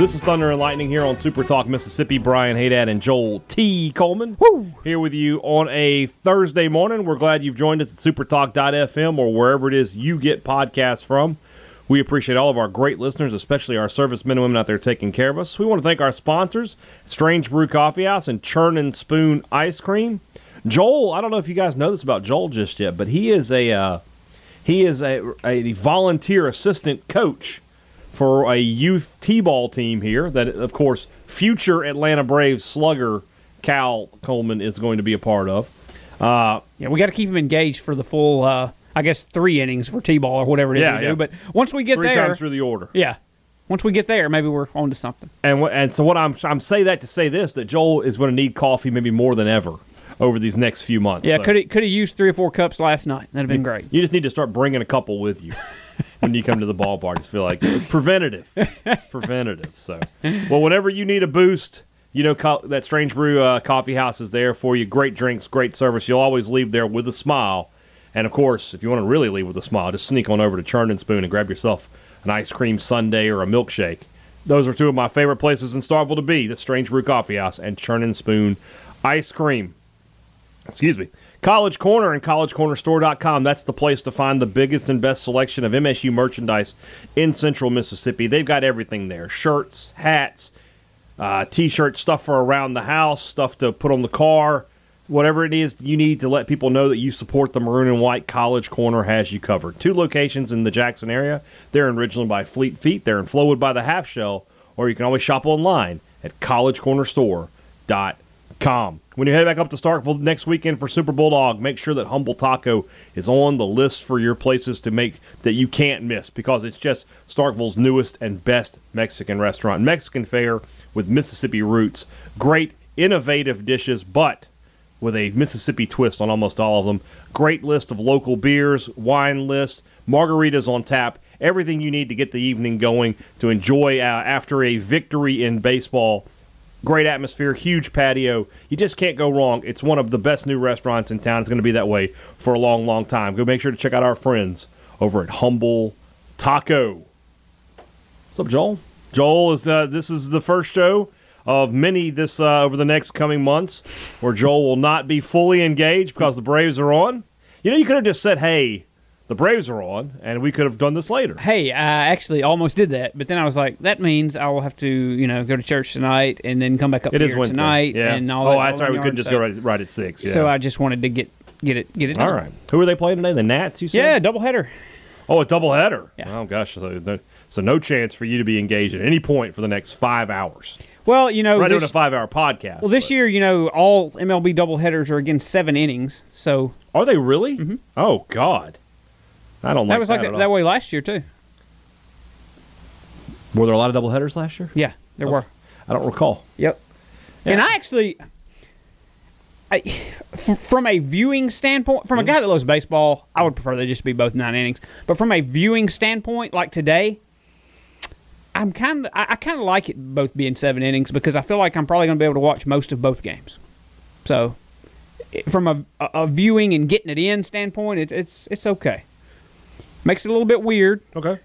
This is Thunder and Lightning here on Super Talk Mississippi. Brian Hadad and Joel T. Coleman. Woo! Here with you on a Thursday morning. We're glad you've joined us at supertalk.fm or wherever it is you get podcasts from. We appreciate all of our great listeners, especially our servicemen and women out there taking care of us. We want to thank our sponsors, Strange Brew Coffee House and Churn and Spoon Ice Cream. Joel, I don't know if you guys know this about Joel just yet, but he is a uh, he is a, a volunteer assistant coach for a youth t-ball team here that of course future atlanta braves slugger cal coleman is going to be a part of uh, Yeah, we got to keep him engaged for the full, uh, I guess, three innings for T-ball or whatever it is Yeah, we yeah. do. But once we get three there, times through the order yeah, once we get there, maybe we're on to something. and and so what i'm i'm say that to say this that joel is going to need coffee maybe more than ever over these next few months Yeah, So could could have used three or four cups last night. That'd have been great. you just need to start bringing a couple with you when you come to the ballpark just feel like it's preventative. It's preventative. So well whenever you need a boost you know co- that strange brew uh, coffee house is there for you. Great drinks great service. You'll always leave there with a smile. And of course if you want to really leave with a smile just sneak on over to churn and spoon and grab yourself an ice cream sundae or a milkshake. Those are two of my favorite places in Starkville to be the strange brew coffee house and churn and spoon ice cream. Excuse me college corner and collegecornerstore.com that's the place to find the biggest and best selection of msu merchandise in central mississippi. They've got everything there. Shirts hats uh, t-shirts stuff for around the house stuff to put on the car. Whatever it is you need to let people know that you support the maroon and white college corner has you covered. Two locations in the jackson area. They're in ridgeland by fleet feet. They're in flowood by the half shell. Or you can always shop online at collegecornerstore.com Com. When you head back up to Starkville next weekend for Super Bulldog, make sure that Humble Taco is on the list for your places to make that you can't miss because it's just Starkville's newest and best Mexican restaurant. Mexican fare with Mississippi roots. Great, innovative dishes, but with a Mississippi twist on almost all of them. Great list of local beers, wine list, margaritas on tap, everything you need to get the evening going to enjoy uh, after a victory in baseball. Great atmosphere, huge patio. You just can't go wrong. It's one of the best new restaurants in town. It's going to be that way for a long, long time. Go make sure to check out our friends over at Humble Taco. What's up, Joel? Joel is uh, this is the first show of many this uh, over the next coming months where Joel will not be fully engaged because the Braves are on. You know, you could have just said, "Hey, the Braves are on," and we could have done this later. Hey, I actually almost did that, but then I was like, that means I will have to, you know, go to church tonight and then come back up It here Wednesday. tonight yeah. and all oh, that. that's whole right. We couldn't just so, go right, right at six. Yeah. So I just wanted to get get it get it done. All right. Who are they playing today? The Nats. You said. Yeah, doubleheader. Oh, a doubleheader. Yeah. Oh gosh. So, no- so no chance for you to be engaged at any point for the next five hours. Well, you know, not doing a five-hour podcast. well, this but- year, you know, all MLB doubleheaders are against seven innings. So are they really? Mm-hmm. Oh God. I don't like Mm-hmm. that was like at that, all. that way last year too. Were there a lot of doubleheaders last year? Yeah, there were. I don't recall. Yep. And I actually, I, from a viewing standpoint, from a guy that loves baseball, I would prefer they just be both nine innings. But from a viewing standpoint, like today, I'm kind of, I, kind of like it both being seven innings because I feel like I'm probably going to be able to watch most of both games. So, from a, a, a viewing and getting it in standpoint, it's it's it's okay. Makes it a little bit weird Okay.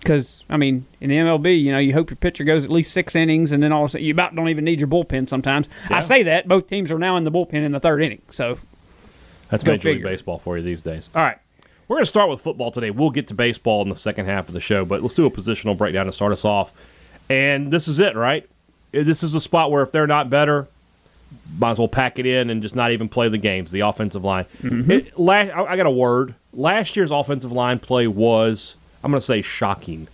because I mean, in the MLB, you know, you hope your pitcher goes at least six innings, and then all of a sudden you about don't even need your bullpen. Sometimes I say that both teams are now in the bullpen in the third inning. So That's Go Major League. Baseball for you these days. All right. We're going to start with football today. We'll get to baseball in the second half of the show, but let's do a positional breakdown to start us off. And this is it, right? This is the spot where if they're not better, might as well pack it in and just not even play the games. The offensive line. Mm-hmm. It, la- I I got a word. Last year's offensive line play was, I'm going to say, shocking.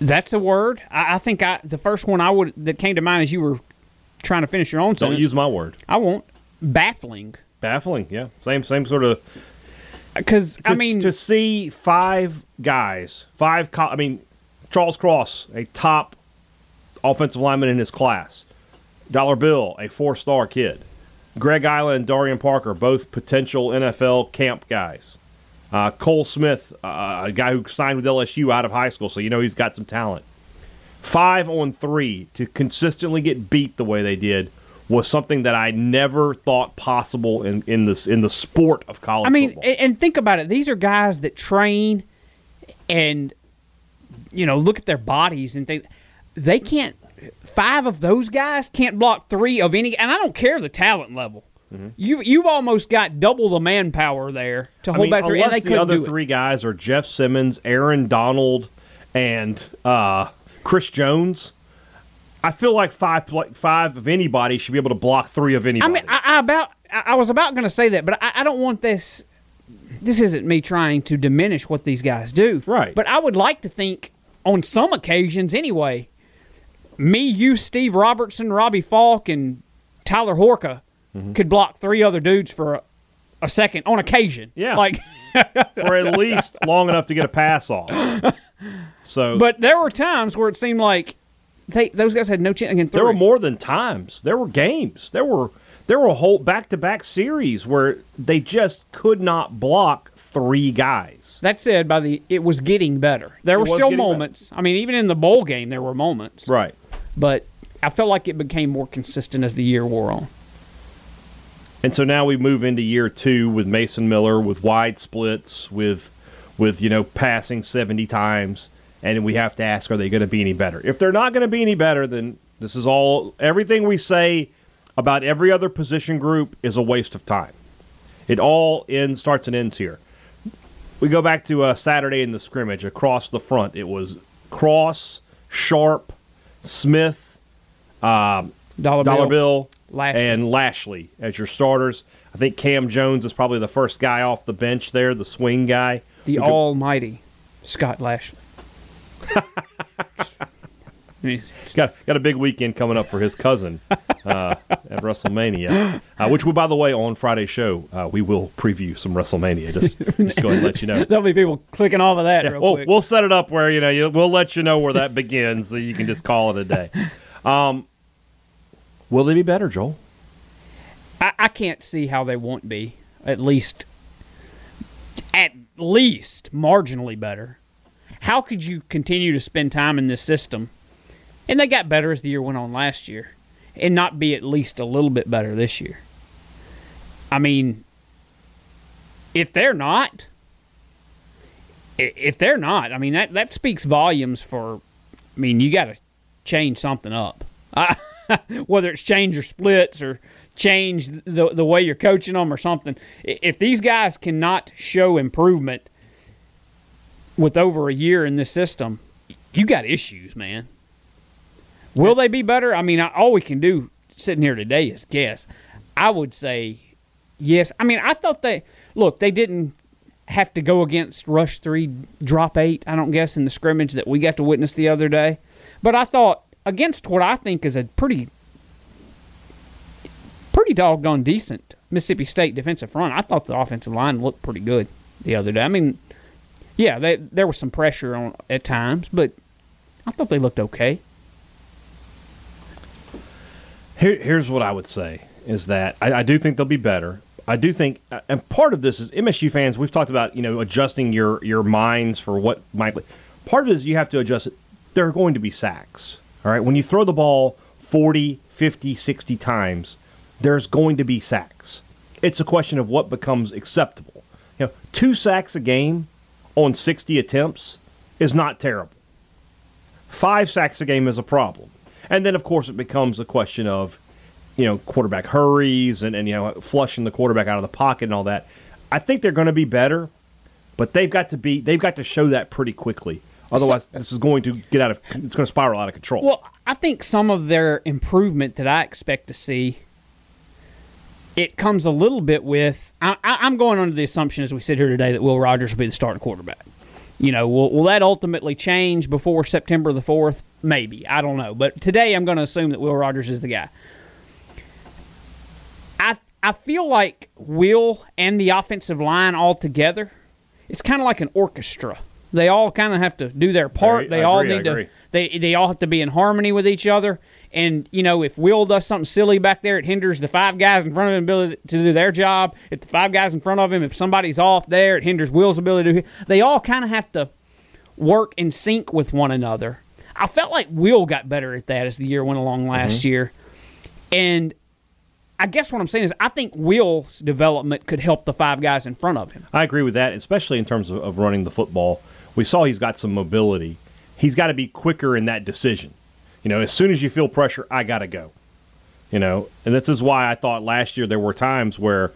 that's a word. I, I think I the first one I would that came to mind as you were trying to finish your own Don't sentence. use my word. I won't. Baffling. Baffling. Yeah. Same same sort of. Uh, because, I mean, to see five guys, five. Co- I mean, Charles Cross, a top offensive lineman in his class. Dollar Bill, a four-star kid. Greg Eiland and Darian Parker, both potential NFL camp guys. Uh, Cole Smith, uh, a guy who signed with LSU out of high school, so you know he's got some talent. Five on three to consistently get beat the way they did was something that I never thought possible in, in this in the sport of college I mean, football. and, and think about it. These are guys that train and, you know, look at their bodies and things. They can't, five of those guys can't block three of any, and I don't care the talent level. You, you've almost got double the manpower there to Mm-hmm. I hold mean, back three, and unless they the other three guys are Jeff Simmons, Aaron Donald, and uh, Chris Jones. I feel like five five of anybody should be able to block three of anybody. I mean, I, I about I I was about going to say that, but I, I don't want this. This isn't me trying to diminish what these guys do, Right. But I would like to think, on some occasions, anyway, me, you, Steve Robertson, Robbie Falk, and Tyler Horka Mm-hmm. could block three other dudes for a, a second on occasion. Yeah. like, for at least long enough to get a pass off. So, but there were times where it seemed like they those guys had no chance three. there were more than times. There were games. There were there were whole back to back series where they just could not block three guys. That said, by the it was getting better. There It were still getting better. moments. I mean, even in the bowl game, there were moments. Right. But I felt like it became more consistent as the year wore on. And so now we move into year two with Mason Miller, with wide splits, with with you know passing seventy times, and we have to ask, are they going to be any better? If they're not going to be any better, then this is all everything we say about every other position group is a waste of time. It all ends, starts and ends here. We go back to uh, Saturday in the scrimmage across the front. It was Cross, Sharp, Smith, um, Dollar, Dollar Bill, Lashley. and Lashley as your starters. I think Cam Jones is probably the first guy off the bench there, the swing guy. the could- almighty Scott Lashley. He's got got a big weekend coming up for his cousin uh, at WrestleMania, uh, which will, by the way, on Friday's show uh, we will preview some WrestleMania. Just just go and let you know. there'll be people clicking off of that real We'll, quick. we'll set it up where you know you, we'll let you know where that begins, so you can just call it a day. Um, will they be better, Joel? I, I can't see how they won't be. At least, at least marginally better. How could you continue to spend time in this system? And they got better as the year went on last year, and not be at least a little bit better this year. I mean, if they're not, if they're not, I mean that that speaks volumes for. I mean, you got to change something up. Whether it's change your splits or change the the way you're coaching them or something. If these guys cannot show improvement with over a year in this system, you got issues, man. Will they be better? I mean, all we can do sitting here today is guess. I would say yes. I mean, I thought they look. They didn't have to go against rush three, drop eight. I don't guess in the scrimmage that we got to witness the other day. But I thought against what I think is a pretty, pretty doggone decent Mississippi State defensive front. I thought the offensive line looked pretty good the other day. I mean, yeah, they, there was some pressure on at times, but I thought they looked okay. Here, here's what I would say is that I, I do think they'll be better. I do think, uh, and part of this is MSU fans. We've talked about you know adjusting your your minds for what might. Part of it is you have to adjust it. There are going to be sacks. All right, when you throw the ball 40, 50, 60 times, there's going to be sacks. It's a question of what becomes acceptable. You know, two sacks a game on 60 attempts is not terrible. Five sacks a game is a problem. And then, of course, it becomes a question of, you know, quarterback hurries and, and you know, flushing the quarterback out of the pocket and all that. I think they're going to be better, but they've got to be they've got to show that pretty quickly. Otherwise, uh, this is going to get out of it's going to spiral out of control. Well, I think some of their improvement that I expect to see, it comes a little bit with. I, I, I'm going under the assumption as we sit here today that Will Rogers will be the starting quarterback. You know, will, will that ultimately change before September the 4th? Maybe. I don't know. But today I'm going to assume that Will Rogers is the guy. I, I feel like Will and the offensive line all together, it's kind of like an orchestra. They all kind of have to do their part. They all need to. They, they all have to be in harmony with each other. And you know, if Will does something silly back there, it hinders the five guys in front of him ability to do their job. If the five guys in front of him, if somebody's off there, it hinders Will's ability to. do They all kind of have to work in sync with one another. I felt like Will got better at that as the year went along last Mm-hmm. year, and I guess what I'm saying is I think Will's development could help the five guys in front of him. I agree with that, especially in terms of, of running the football. We saw he's got some mobility. He's got to be quicker in that decision. You know, as soon as you feel pressure, I got to go. You know, and this is why I thought last year there were times where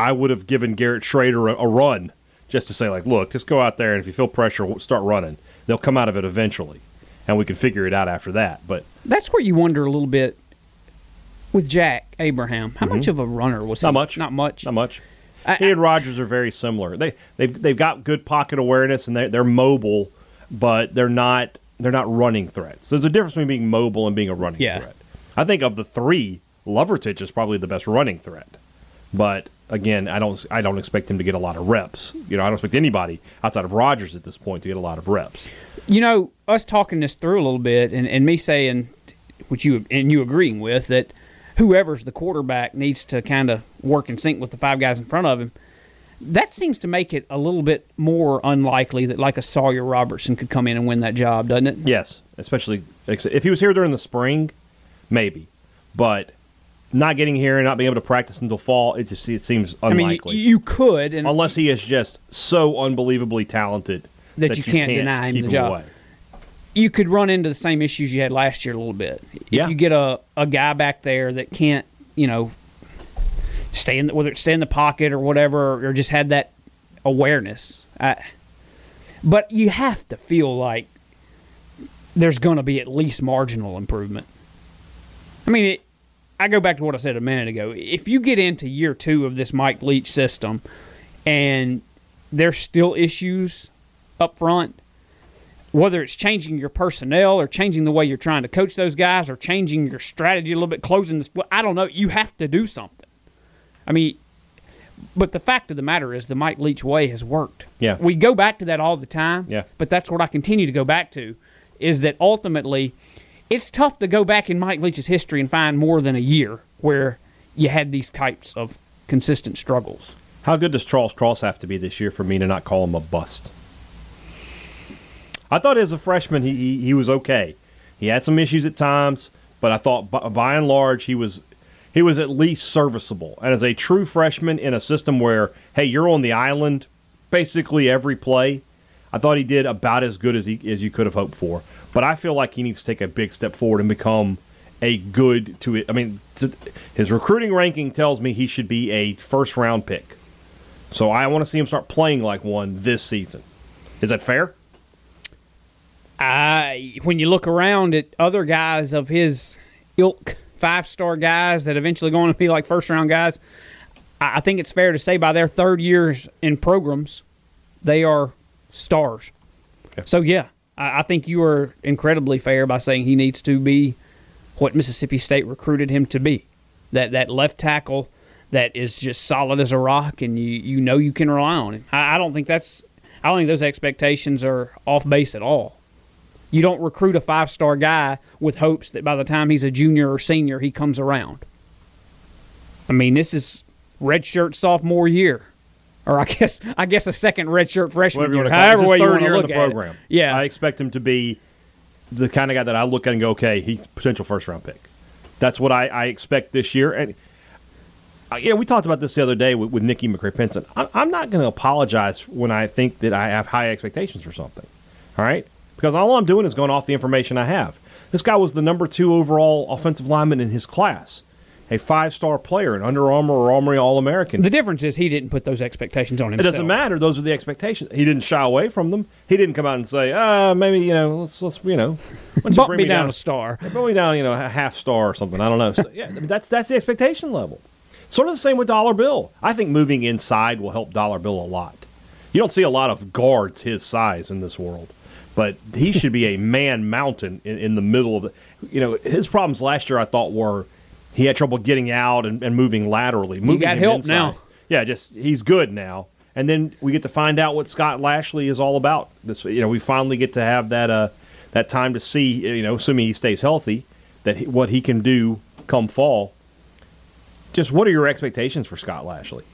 I would have given Garrett Shrader a, a run just to say, like, look, just go out there and if you feel pressure, start running. They'll come out of it eventually, and we can figure it out after that. But That's where you wonder a little bit with Jack Abraham. How much of a runner was he? Mm-hmm. Not much. Not much. Not much. I- he and Rogers are very similar. They they've they've got good pocket awareness and they they're mobile, but they're not they're not running threats. So There's a difference between being mobile and being a running Yeah. threat. I think of the three, Lovertich is probably the best running threat. But again, I don't I don't expect him to get a lot of reps. You know, I don't expect anybody outside of Rogers at this point to get a lot of reps. You know, us talking this through a little bit, and, and me saying, which you and you agreeing with that, whoever's the quarterback needs to kind of work in sync with the five guys in front of him. That seems to make it a little bit more unlikely that like a Sawyer Robertson could come in and win that job, doesn't it? Yes, especially if he was here during the spring, maybe. But not getting here and not being able to practice until fall, it just it seems I mean, unlikely. you, you could, unless he is just so unbelievably talented That you can't deny him the job. away. you could run into the same issues you had last year a little bit. If Yeah. you get a, a guy back there that can't, you know, stay in the, whether it's stay in the pocket or whatever, or just had that awareness. I, but you have to feel like there's going to be at least marginal improvement. I mean, it, I go back to what I said a minute ago. If you get into year two of this Mike Leach system, and there's still issues up front, whether it's changing your personnel or changing the way you're trying to coach those guys or changing your strategy a little bit, closing this, I don't know. You have to do something. I mean, but the fact of the matter is the Mike Leach way has worked. Yeah. We go back to that all the time. Yeah. But that's what I continue to go back to is that ultimately it's tough to go back in Mike Leach's history and find more than a year where you had these types of consistent struggles. How good does Charles Cross have to be this year for me to not call him a bust? I thought as a freshman he, he, he was okay. He had some issues at times, but I thought by, by and large he was he was at least serviceable. And as a true freshman in a system where hey you're on the island basically every play, I thought he did about as good as he as you could have hoped for. But I feel like he needs to take a big step forward and become a good to it. I mean, to, his recruiting ranking tells me he should be a first round pick. So I want to see him start playing like one this season. Is that fair? I when you look around at other guys of his ilk, five star guys that eventually going to be like first round guys, I think it's fair to say by their third years in programs, they are stars. Okay. So yeah, I, I think you are incredibly fair by saying he needs to be what Mississippi State recruited him to be. That that left tackle that is just solid as a rock, and you you know you can rely on him. I, I don't think that's I don't think those expectations are off base at all. You don't recruit a five star guy with hopes that by the time he's a junior or senior, he comes around. I mean, this is redshirt sophomore year, or I guess I guess a second redshirt freshman Whatever year. want to call it. However way you third want to look the at it. program. Yeah, I expect him to be the kind of guy that I look at and go, okay, he's potential first round pick. That's what I, I expect this year. And uh, yeah, we talked about this the other day with, with Nikki McCray-Penson. I'm, I'm not going to apologize when I think that I have high expectations for something. All right, because all I'm doing is going off the information I have. This guy was the number two overall offensive lineman in his class, a five star player, an Under Armour or Armory All American. the difference is he didn't put those expectations on himself. It doesn't matter. Those are the expectations. He didn't shy away from them. He didn't come out and say, "Ah, maybe you know, let's let's you know, you Bump bring me down a star. yeah, Bring me down, you know, a half star or something. I don't know. So, yeah, I mean, that's that's the expectation level. Sort of the same with Dollar Bill. I think moving inside will help Dollar Bill a lot. You don't see a lot of guards his size in this world, but he should be a man mountain in, in the middle of the. You know, his problems last year I thought were he had trouble getting out and, and moving laterally. Moving got him help inside. now. Yeah, just he's good now. And then we get to find out what Scott Lashley is all about. This, you know, we finally get to have that uh, that time to see, you know, assuming he stays healthy, that he, what he can do come fall. Just what are your expectations for Scott Lashley?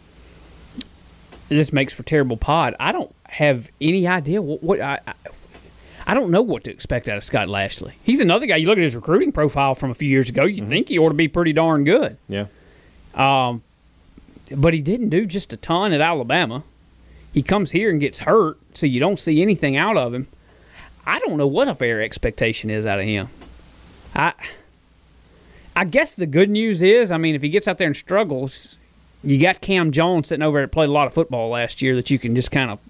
this makes for terrible pod. I don't have any idea what, what I, I I don't know what to expect out of Scott Lashley. He's another guy. You look at his recruiting profile from a few years ago. You mm-hmm. think he ought to be pretty darn good, Yeah, um, but he didn't do just a ton at Alabama. He comes here and gets hurt, so you don't see anything out of him. I don't know what a fair expectation is out of him. I I guess the good news is, I mean, if he gets out there and struggles, you got Cam Jones sitting over there that played a lot of football last year that you can just kind of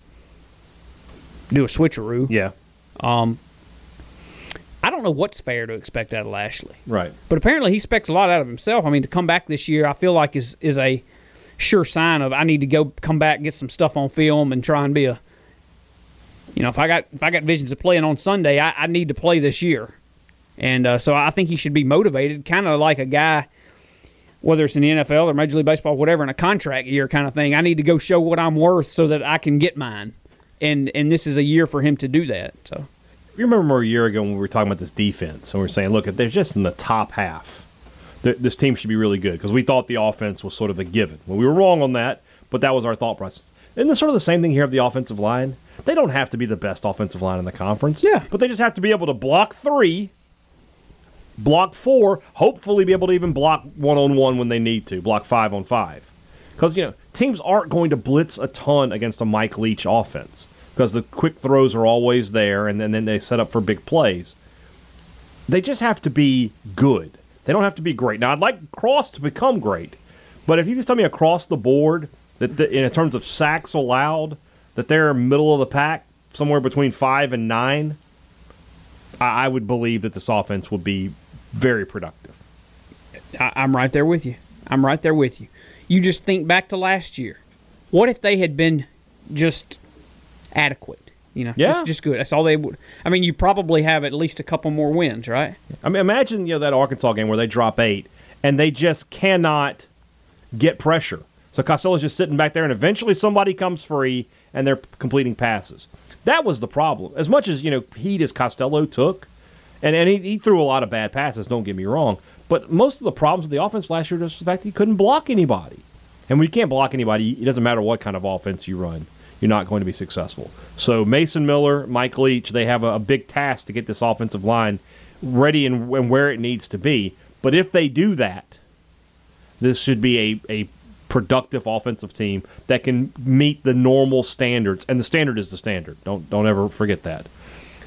do a switcheroo. yeah, I don't know what's fair to expect out of Lashley, right. but apparently he expects a lot out of himself. I mean, to come back this year, I feel like is is a sure sign of I need to go come back, get some stuff on film, and try and be a. You know, if I got if I got visions of playing on Sunday, I, I need to play this year, and uh, so I think he should be motivated, kind of like a guy, whether it's in the NFL or Major League Baseball, whatever, in a contract year kind of thing. I need to go show what I'm worth so that I can get mine, and and this is a year for him to do that. So. You remember a year ago when we were talking about this defense, and we were saying, look, if they're just in the top half, th- this team should be really good because we thought the offense was sort of a given. Well, we were wrong on that, but that was our thought process. Isn't this sort of the same thing here of the offensive line? They don't have to be the best offensive line in the conference. Yeah. But they just have to be able to block three, block four, hopefully be able to even block one on one when they need to, block five on five. Because, you know, teams aren't going to blitz a ton against a Mike Leach offense because the quick throws are always there and then, then they set up for big plays. They just have to be good. They don't have to be great. Now, I'd like Cross to become great, but if you just tell me across the board that, that in terms of sacks allowed, that they're middle of the pack, somewhere between five and nine, I, I would believe that this offense would be very productive. I, I'm right there with you. I'm right there with you. You just think back to last year. What if they had been just adequate? You know, Yeah. just just good. That's all they would. I mean, you probably have at least a couple more wins, right? I mean, imagine you know that Arkansas game where they drop eight and they just cannot get pressure. So Costello's just sitting back there, and eventually somebody comes free, and they're completing passes. That was the problem. As much as you know heat as Costello took, and and he, he threw a lot of bad passes. Don't get me wrong, but most of the problems with the offense last year was the fact that he couldn't block anybody. And when you can't block anybody, it doesn't matter what kind of offense you run. You're not going to be successful. So Mason Miller, Mike Leach, they have a, a big task to get this offensive line ready and, and where it needs to be. But if they do that, this should be a, a productive offensive team that can meet the normal standards. And the standard is the standard. Don't don't ever forget that.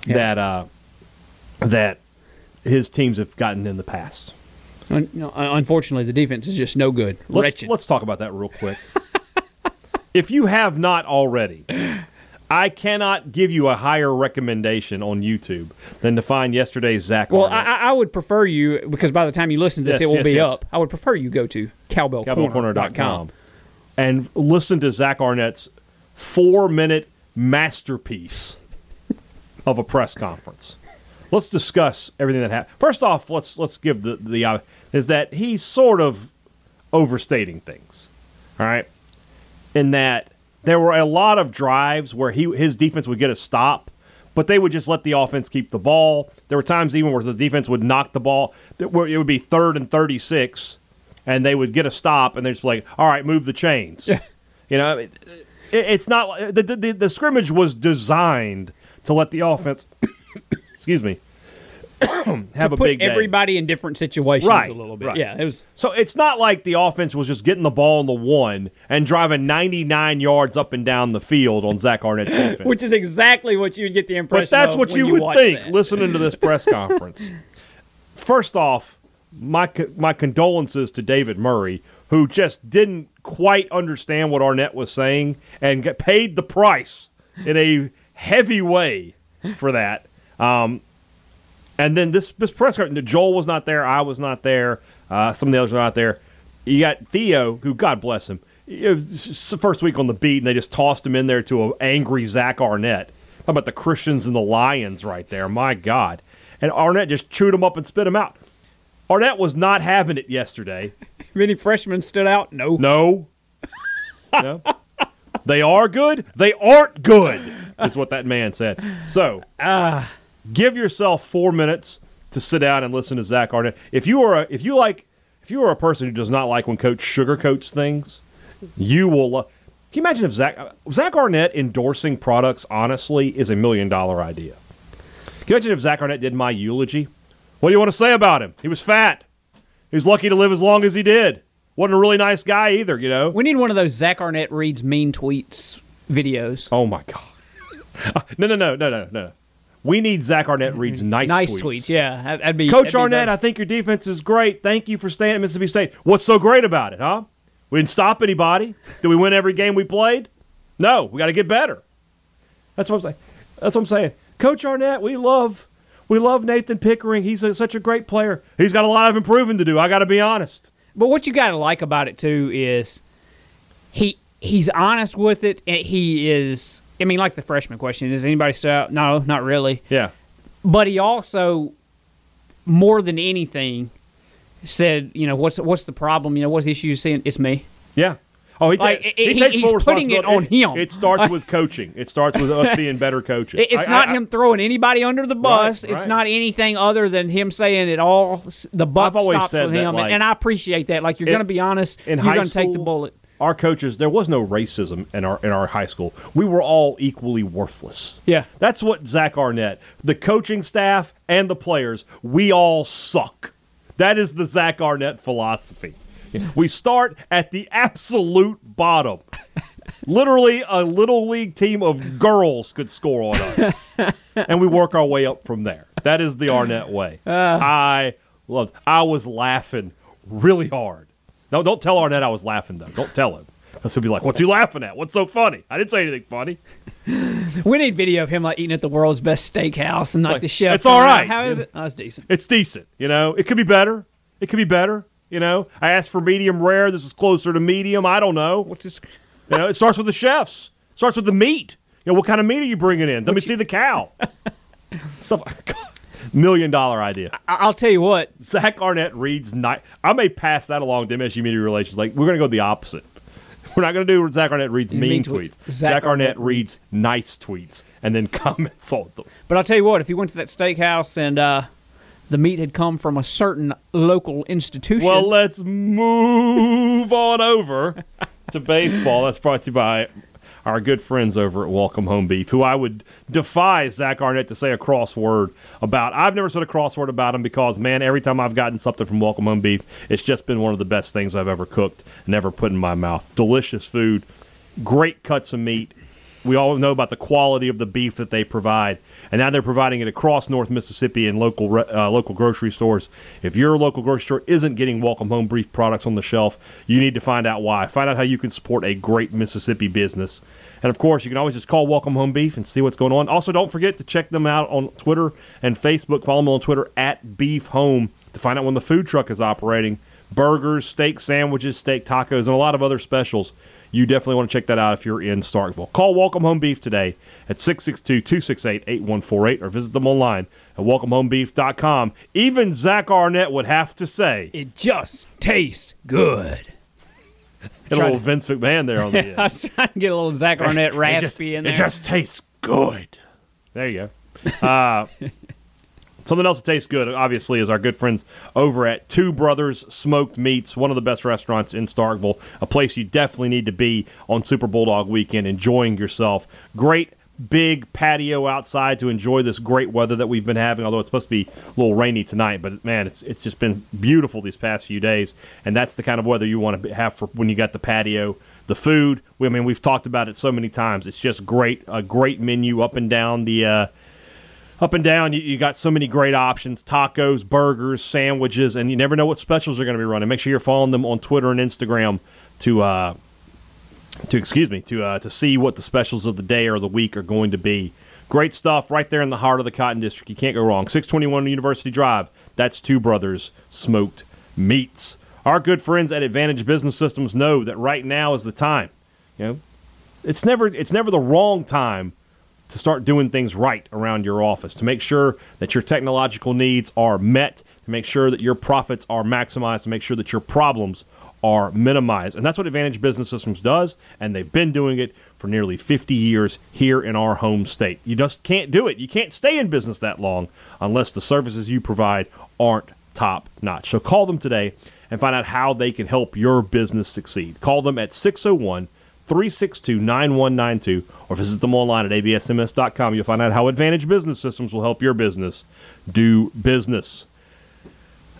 That uh, that his teams have gotten in the past. Un- you know, un- unfortunately, the defense is just no good. Let's, let's talk about that real quick. if you have not already, I cannot give you a higher recommendation on YouTube than to find yesterday's Zach. well, I, I would prefer you because by the time you listen to this, Yes, it will yes, be yes. up. I would prefer you go to cowbellcorner.com. and listen to Zach Arnett's four minute masterpiece of a press conference. Let's discuss everything that happened. First off, let's let's give the the uh, is that he's sort of overstating things. All right, in that there were a lot of drives where he his defense would get a stop, but they would just let the offense keep the ball. There were times even where the defense would knock the ball, where it would be third and thirty six, and they would get a stop, and they're just like, "All right, move the chains." You know, it- it's not the, the the scrimmage was designed to let the offense, excuse me, have a Put big day. everybody in different situations Right, a little bit. right. Yeah, it was. So it's not like the offense was just getting the ball in the one and driving 99 yards up and down the field on Zach Arnett's defense. Which is exactly what you would get the impression. but that's what you, you would think that. listening to this press conference. First off, my my condolences to David Murray, who just didn't quite understand what Arnett was saying and got paid the price in a heavy way for that. Um, and then this this press conference, Joel was not there, I was not there, uh, some of the others were not there. You got Theo, who God bless him. It was the first week on the beat, and they just tossed him in there to an angry Zach Arnett. How about the Christians and the Lions right there? My God! And Arnett just chewed him up and spit him out. Arnett was not having it yesterday. Many freshmen stood out, no. No. no. They are good. They aren't good. Is what that man said. So, give yourself four minutes to sit down and listen to Zach Arnett. If you are a, if you like, if you are a person who does not like when Coach sugarcoats things, you will. Can you imagine if Zach Zach Arnett endorsing products honestly is a million dollar idea? Can you imagine if Zach Arnett did my eulogy? What do you want to say about him? He was fat. He was lucky to live as long as he did. Wasn't a really nice guy either, you know. We need one of those Zach Arnett reads mean tweets videos. Oh my god. no, no, no, no, no, no. We need Zach Arnett reads mm-hmm. nice, nice tweets. tweets. yeah. That- That'd be Coach that'd Arnett, better. I think your defense is great. Thank you for staying at Mississippi State. What's so great about it, huh? We didn't stop anybody. Did we win every game we played? No, we got to get better. That's what I'm saying. That's what I'm saying. Coach Arnett, we love, we love Nathan Pickering. He's a, such a great player. He's got a lot of improving to do. I got to be honest. But what you got to like about it too is he he's honest with it. And he is. I mean, like the freshman question: Does anybody still out? No, not really. Yeah. But he also, more than anything, said, you know, what's what's the problem? You know, what's the issue? you're Seeing it's me. Yeah. Oh, he, ta- Like, he, he- takes he's full putting it on him. It, starts with coaching. It starts with us being better coaches. It- It's I- not I- him throwing anybody under the bus. Right, It's right. not anything other than him saying it all. The buck stops with him, like, and I appreciate that. Like you're going to be honest. in you're going to take the bullet. Our coaches, there was no racism in our in our high school. We were all equally worthless. Yeah. That's what Zach Arnett, the coaching staff and the players, we all suck. That is the Zach Arnett philosophy. We start at the absolute bottom. Literally, a little league team of girls could score on us, and we work our way up from there. That is the Arnett way. Ah. I loved. I was laughing really hard. No, don't tell Arnett I was laughing though. Don't tell him. Because he'll be like, "What's he laughing at? What's so funny? I didn't say anything funny." We need video of him like eating at the world's best steakhouse and like, Like, the chef. it's all right. How is it? Oh, it's decent. It's decent. You know, it could be better. It could be better. You know, I asked for medium rare. This is closer to medium. I don't know. What's this? You know, it starts with the chefs. starts with the meat. You know, what kind of meat are you bringing in? Let me see the cow. Stuff. Million dollar idea. I- I'll tell you what. Zach Arnett reads night. I may pass that along to MSU Media Relations. Like we're going to go the opposite. We're not going to do Zach Arnett reads mean, Mean tweets. tweets. Zach, Zach Arnett Arnett reads nice tweets and then comments on them. But I'll tell you what. If you went to that steakhouse and uh, the meat had come from a certain local institution, Well, let's move on over to baseball. That's brought to you by our good friends over at Welcome Home Beef, who I would defy Zach Arnett to say a crossword about. I've never said a crossword about him because, man, every time I've gotten something from Welcome Home Beef, it's just been one of the best things I've ever cooked and ever put in my mouth. Delicious food, great cuts of meat. We all know about the quality of the beef that they provide, and now they're providing it across North Mississippi in local uh, local grocery stores. If your local grocery store isn't getting Welcome Home Beef products on the shelf, you need to find out why. Find out how you can support a great Mississippi business. And of course, you can always just call Welcome Home Beef and see what's going on. Also, don't forget to check them out on Twitter and Facebook. Follow them on Twitter at Beef Home to find out when the food truck is operating. Burgers, steak sandwiches, steak tacos, and a lot of other specials. You definitely want to check that out if you're in Starkville. Call Welcome Home Beef today at 662 268 8148 or visit them online at welcomehomebeef.com. Even Zach Arnett would have to say, it just tastes good. get a little to- Vince McMahon there on the end. I was trying to get a little Zach Arnett raspy just, in there. It just tastes good. There you go. Uh, something else that tastes good, obviously, is our good friends over at Two Brothers Smoked Meats, one of the best restaurants in Starkville, a place you definitely need to be on Super Bulldog weekend, enjoying yourself. Great big patio outside to enjoy this great weather that we've been having. Although it's supposed to be a little rainy tonight, but man, it's it's just been beautiful these past few days, and that's the kind of weather you want to have for when you got the patio. The food, I mean, we've talked about it so many times. It's just great, a great menu up and down the. Uh, up and down, you, you got so many great options tacos, burgers, sandwiches, and you never know what specials are going to be running. Make sure you're following them on Twitter and Instagram to uh, to excuse me to uh, to see what the specials of the day or the week are going to be. Great stuff right there in the heart of the Cotton District. You can't go wrong. 621 University Drive. That's Two Brothers Smoked Meats. Our good friends at Advantage Business Systems know that right now is the time. You know, it's never it's never the wrong time to start doing things right around your office, to make sure that your technological needs are met, to make sure that your profits are maximized, to make sure that your problems are minimized. And that's what Advantage Business Systems does, and they've been doing it for nearly 50 years here in our home state. You just can't do it. You can't stay in business that long unless the services you provide aren't top notch. So call them today and find out how they can help your business succeed. Call them at 601 362 9192 or visit them online at absms.com. You'll find out how Advantage Business Systems will help your business do business.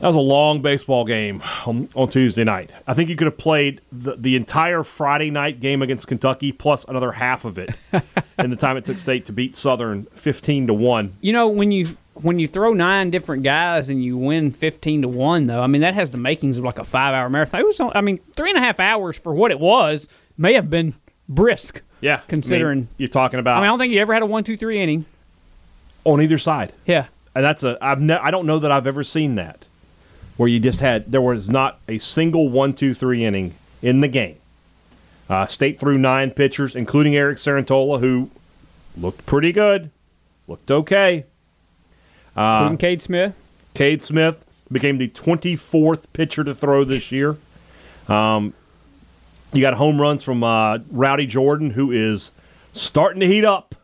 That was a long baseball game on, on, Tuesday night. I think you could have played the, the entire Friday night game against Kentucky plus another half of it in the time it took State to beat Southern fifteen to one. You know when you when you throw nine different guys and you win fifteen to one, though, I mean that has the makings of like a five hour marathon. It was, I mean, three and a half hours for what it was may have been brisk. Yeah, considering I mean, you're talking about. I mean, I don't think you ever had a one, two, three inning on either side. Yeah, and that's a I've ne- I don't know that I've ever seen that where you just had there was not a single one, two, three inning in the game. Uh, State threw nine pitchers, including Eric Cerantola, who looked pretty good, looked okay. Uh, Cade Smith. Cade Smith became the 24th pitcher to throw this year. Um, you got home runs from uh, Rowdy Jordan, who is starting to heat up.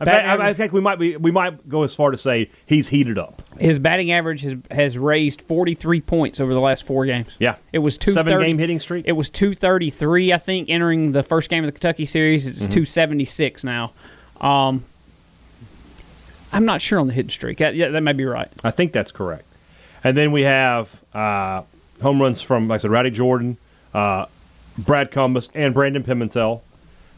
I, bet, I, think we might be we might go as far to say he's heated up. His batting average has has raised 43 points over the last four games. Yeah, it was two seven game hitting streak. It was 233, I think, entering the first game of the Kentucky series. It's mm-hmm. 276 now. Um, I'm not sure on the hitting streak. That, yeah, that may be right. I think that's correct. And then we have uh, home runs from, like I said, Rowdy Jordan, uh, Brad Cumbest, and Brandon Pimentel.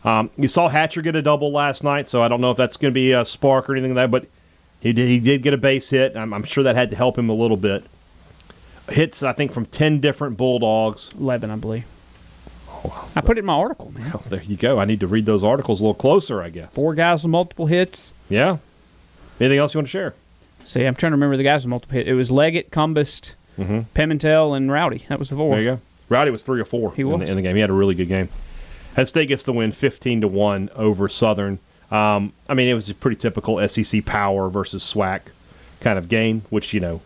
Um, you saw Hatcher get a double last night, so I don't know if that's going to be a spark or anything like that, but he did, he did get a base hit. I'm, I'm, sure that had to help him a little bit. Hits, I think, from 10 different Bulldogs. 11, I believe. Oh, I put it in my article, man. Well, there you go. I need to read those articles a little closer, I guess. Four guys with multiple hits. Yeah. Anything else you want to share? See, I'm trying to remember the guys with multiple. It was Leggett, Cumbest, mm-hmm. Pimentel, and Rowdy. That was the four. There you go. Rowdy was three or four he was. In, the, in the game. He had a really good game. Penn State gets the win 15 to 1 over Southern. Um, I mean, it was a pretty typical SEC power versus SWAC kind of game, which, you know,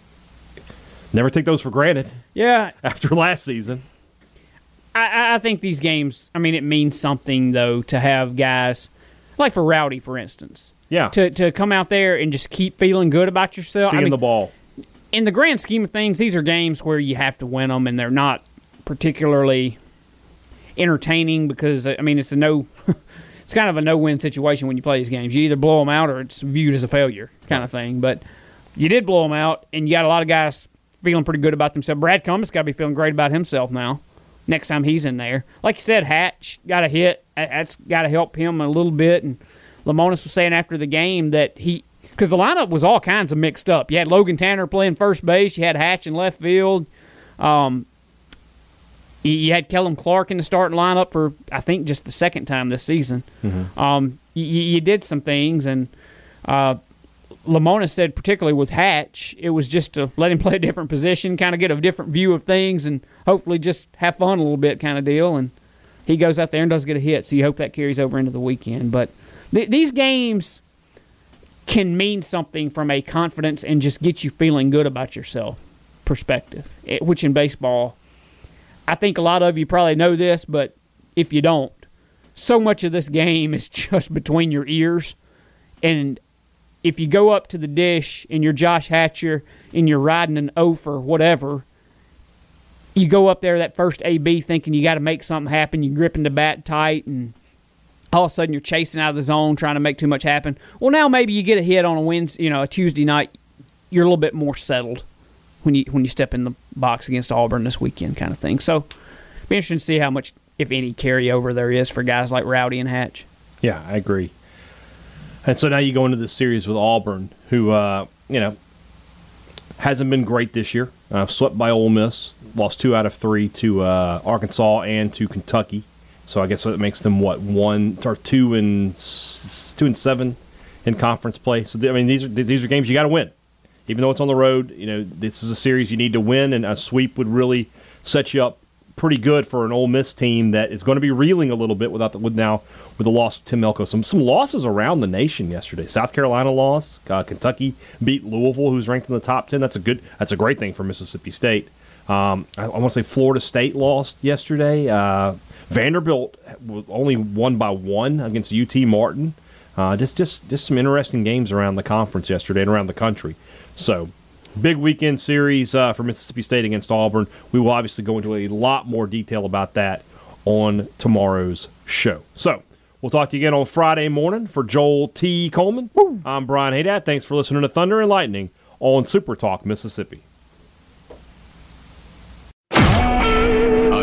never take those for granted. Yeah. After last season. I, I think these games, I mean, it means something, though, to have guys, like for Rowdy, for instance. Yeah. To, to come out there and just keep feeling good about yourself. Seeing I mean, the ball. In the grand scheme of things, these are games where you have to win them, and they're not particularly entertaining because I mean it's a no. it's kind of a no-win situation when you play these games. You either blow them out or it's viewed as a failure kind of thing. But you did blow them out, and you got a lot of guys feeling pretty good about themselves. Brad Cumbest got to be feeling great about himself now. Next time he's in there, like you said, Hatch got a hit. That's got to help him a little bit. And Lemonis was saying after the game that he because the lineup was all kinds of mixed up. You had Logan Tanner playing first base. You had Hatch in left field. Um, you had Kellum Clark in the starting lineup for I think just the second time this season. Mm-hmm. Um, you, you, did some things, and uh, Lemonis said particularly with Hatch, it was just to let him play a different position, kind of get a different view of things, and hopefully just have fun a little bit, kind of deal. And he goes out there and does get a hit, so you hope that carries over into the weekend. But th- these games can mean something from a confidence and just get you feeling good about yourself perspective, eh, which in baseball I think a lot of you probably know this, but if you don't, so much of this game is just between your ears. And if you go up to the dish and you're Josh Hatcher and you're riding an oaf or whatever, you go up there that first AB thinking you got to make something happen. You're gripping the bat tight, and all of a sudden you're chasing out of the zone, trying to make too much happen. Well, now maybe you get a hit on a Wednesday, you know, a Tuesday night. You're a little bit more settled when you when you step in the box against Auburn this weekend, kind of thing. So, be interesting to see how much, if any, carryover there is for guys like Rowdy and Hatch. Yeah, I agree. And so now you go into this series with Auburn, who uh, you know hasn't been great this year. Uh, swept by Ole Miss, lost two out of three to uh, Arkansas and to Kentucky. So I guess that makes them what one or two and two and seven in conference play. So I mean these are these are games you got to win even though it's on the road, you know, this is a series you need to win, and a sweep would really set you up pretty good for an Ole Miss team that is going to be reeling a little bit without the, with now with the loss of Tim Elko. Some some losses around the nation yesterday. South Carolina lost. Uh, Kentucky beat Louisville, who's ranked in the top ten. That's a good. That's a great thing for Mississippi State. Um, I, I want to say Florida State lost yesterday. Uh, Vanderbilt was only won by one against UT Martin. Uh, just just just some interesting games around the conference yesterday and around the country. So big weekend series uh, for Mississippi State against Auburn. We will obviously go into a lot more detail about that on tomorrow's show. So we'll talk to you again on Friday morning. For Joel T. Coleman, Woo. I'm Brian Hadad. Thanks for listening to Thunder and Lightning on Super Talk Mississippi.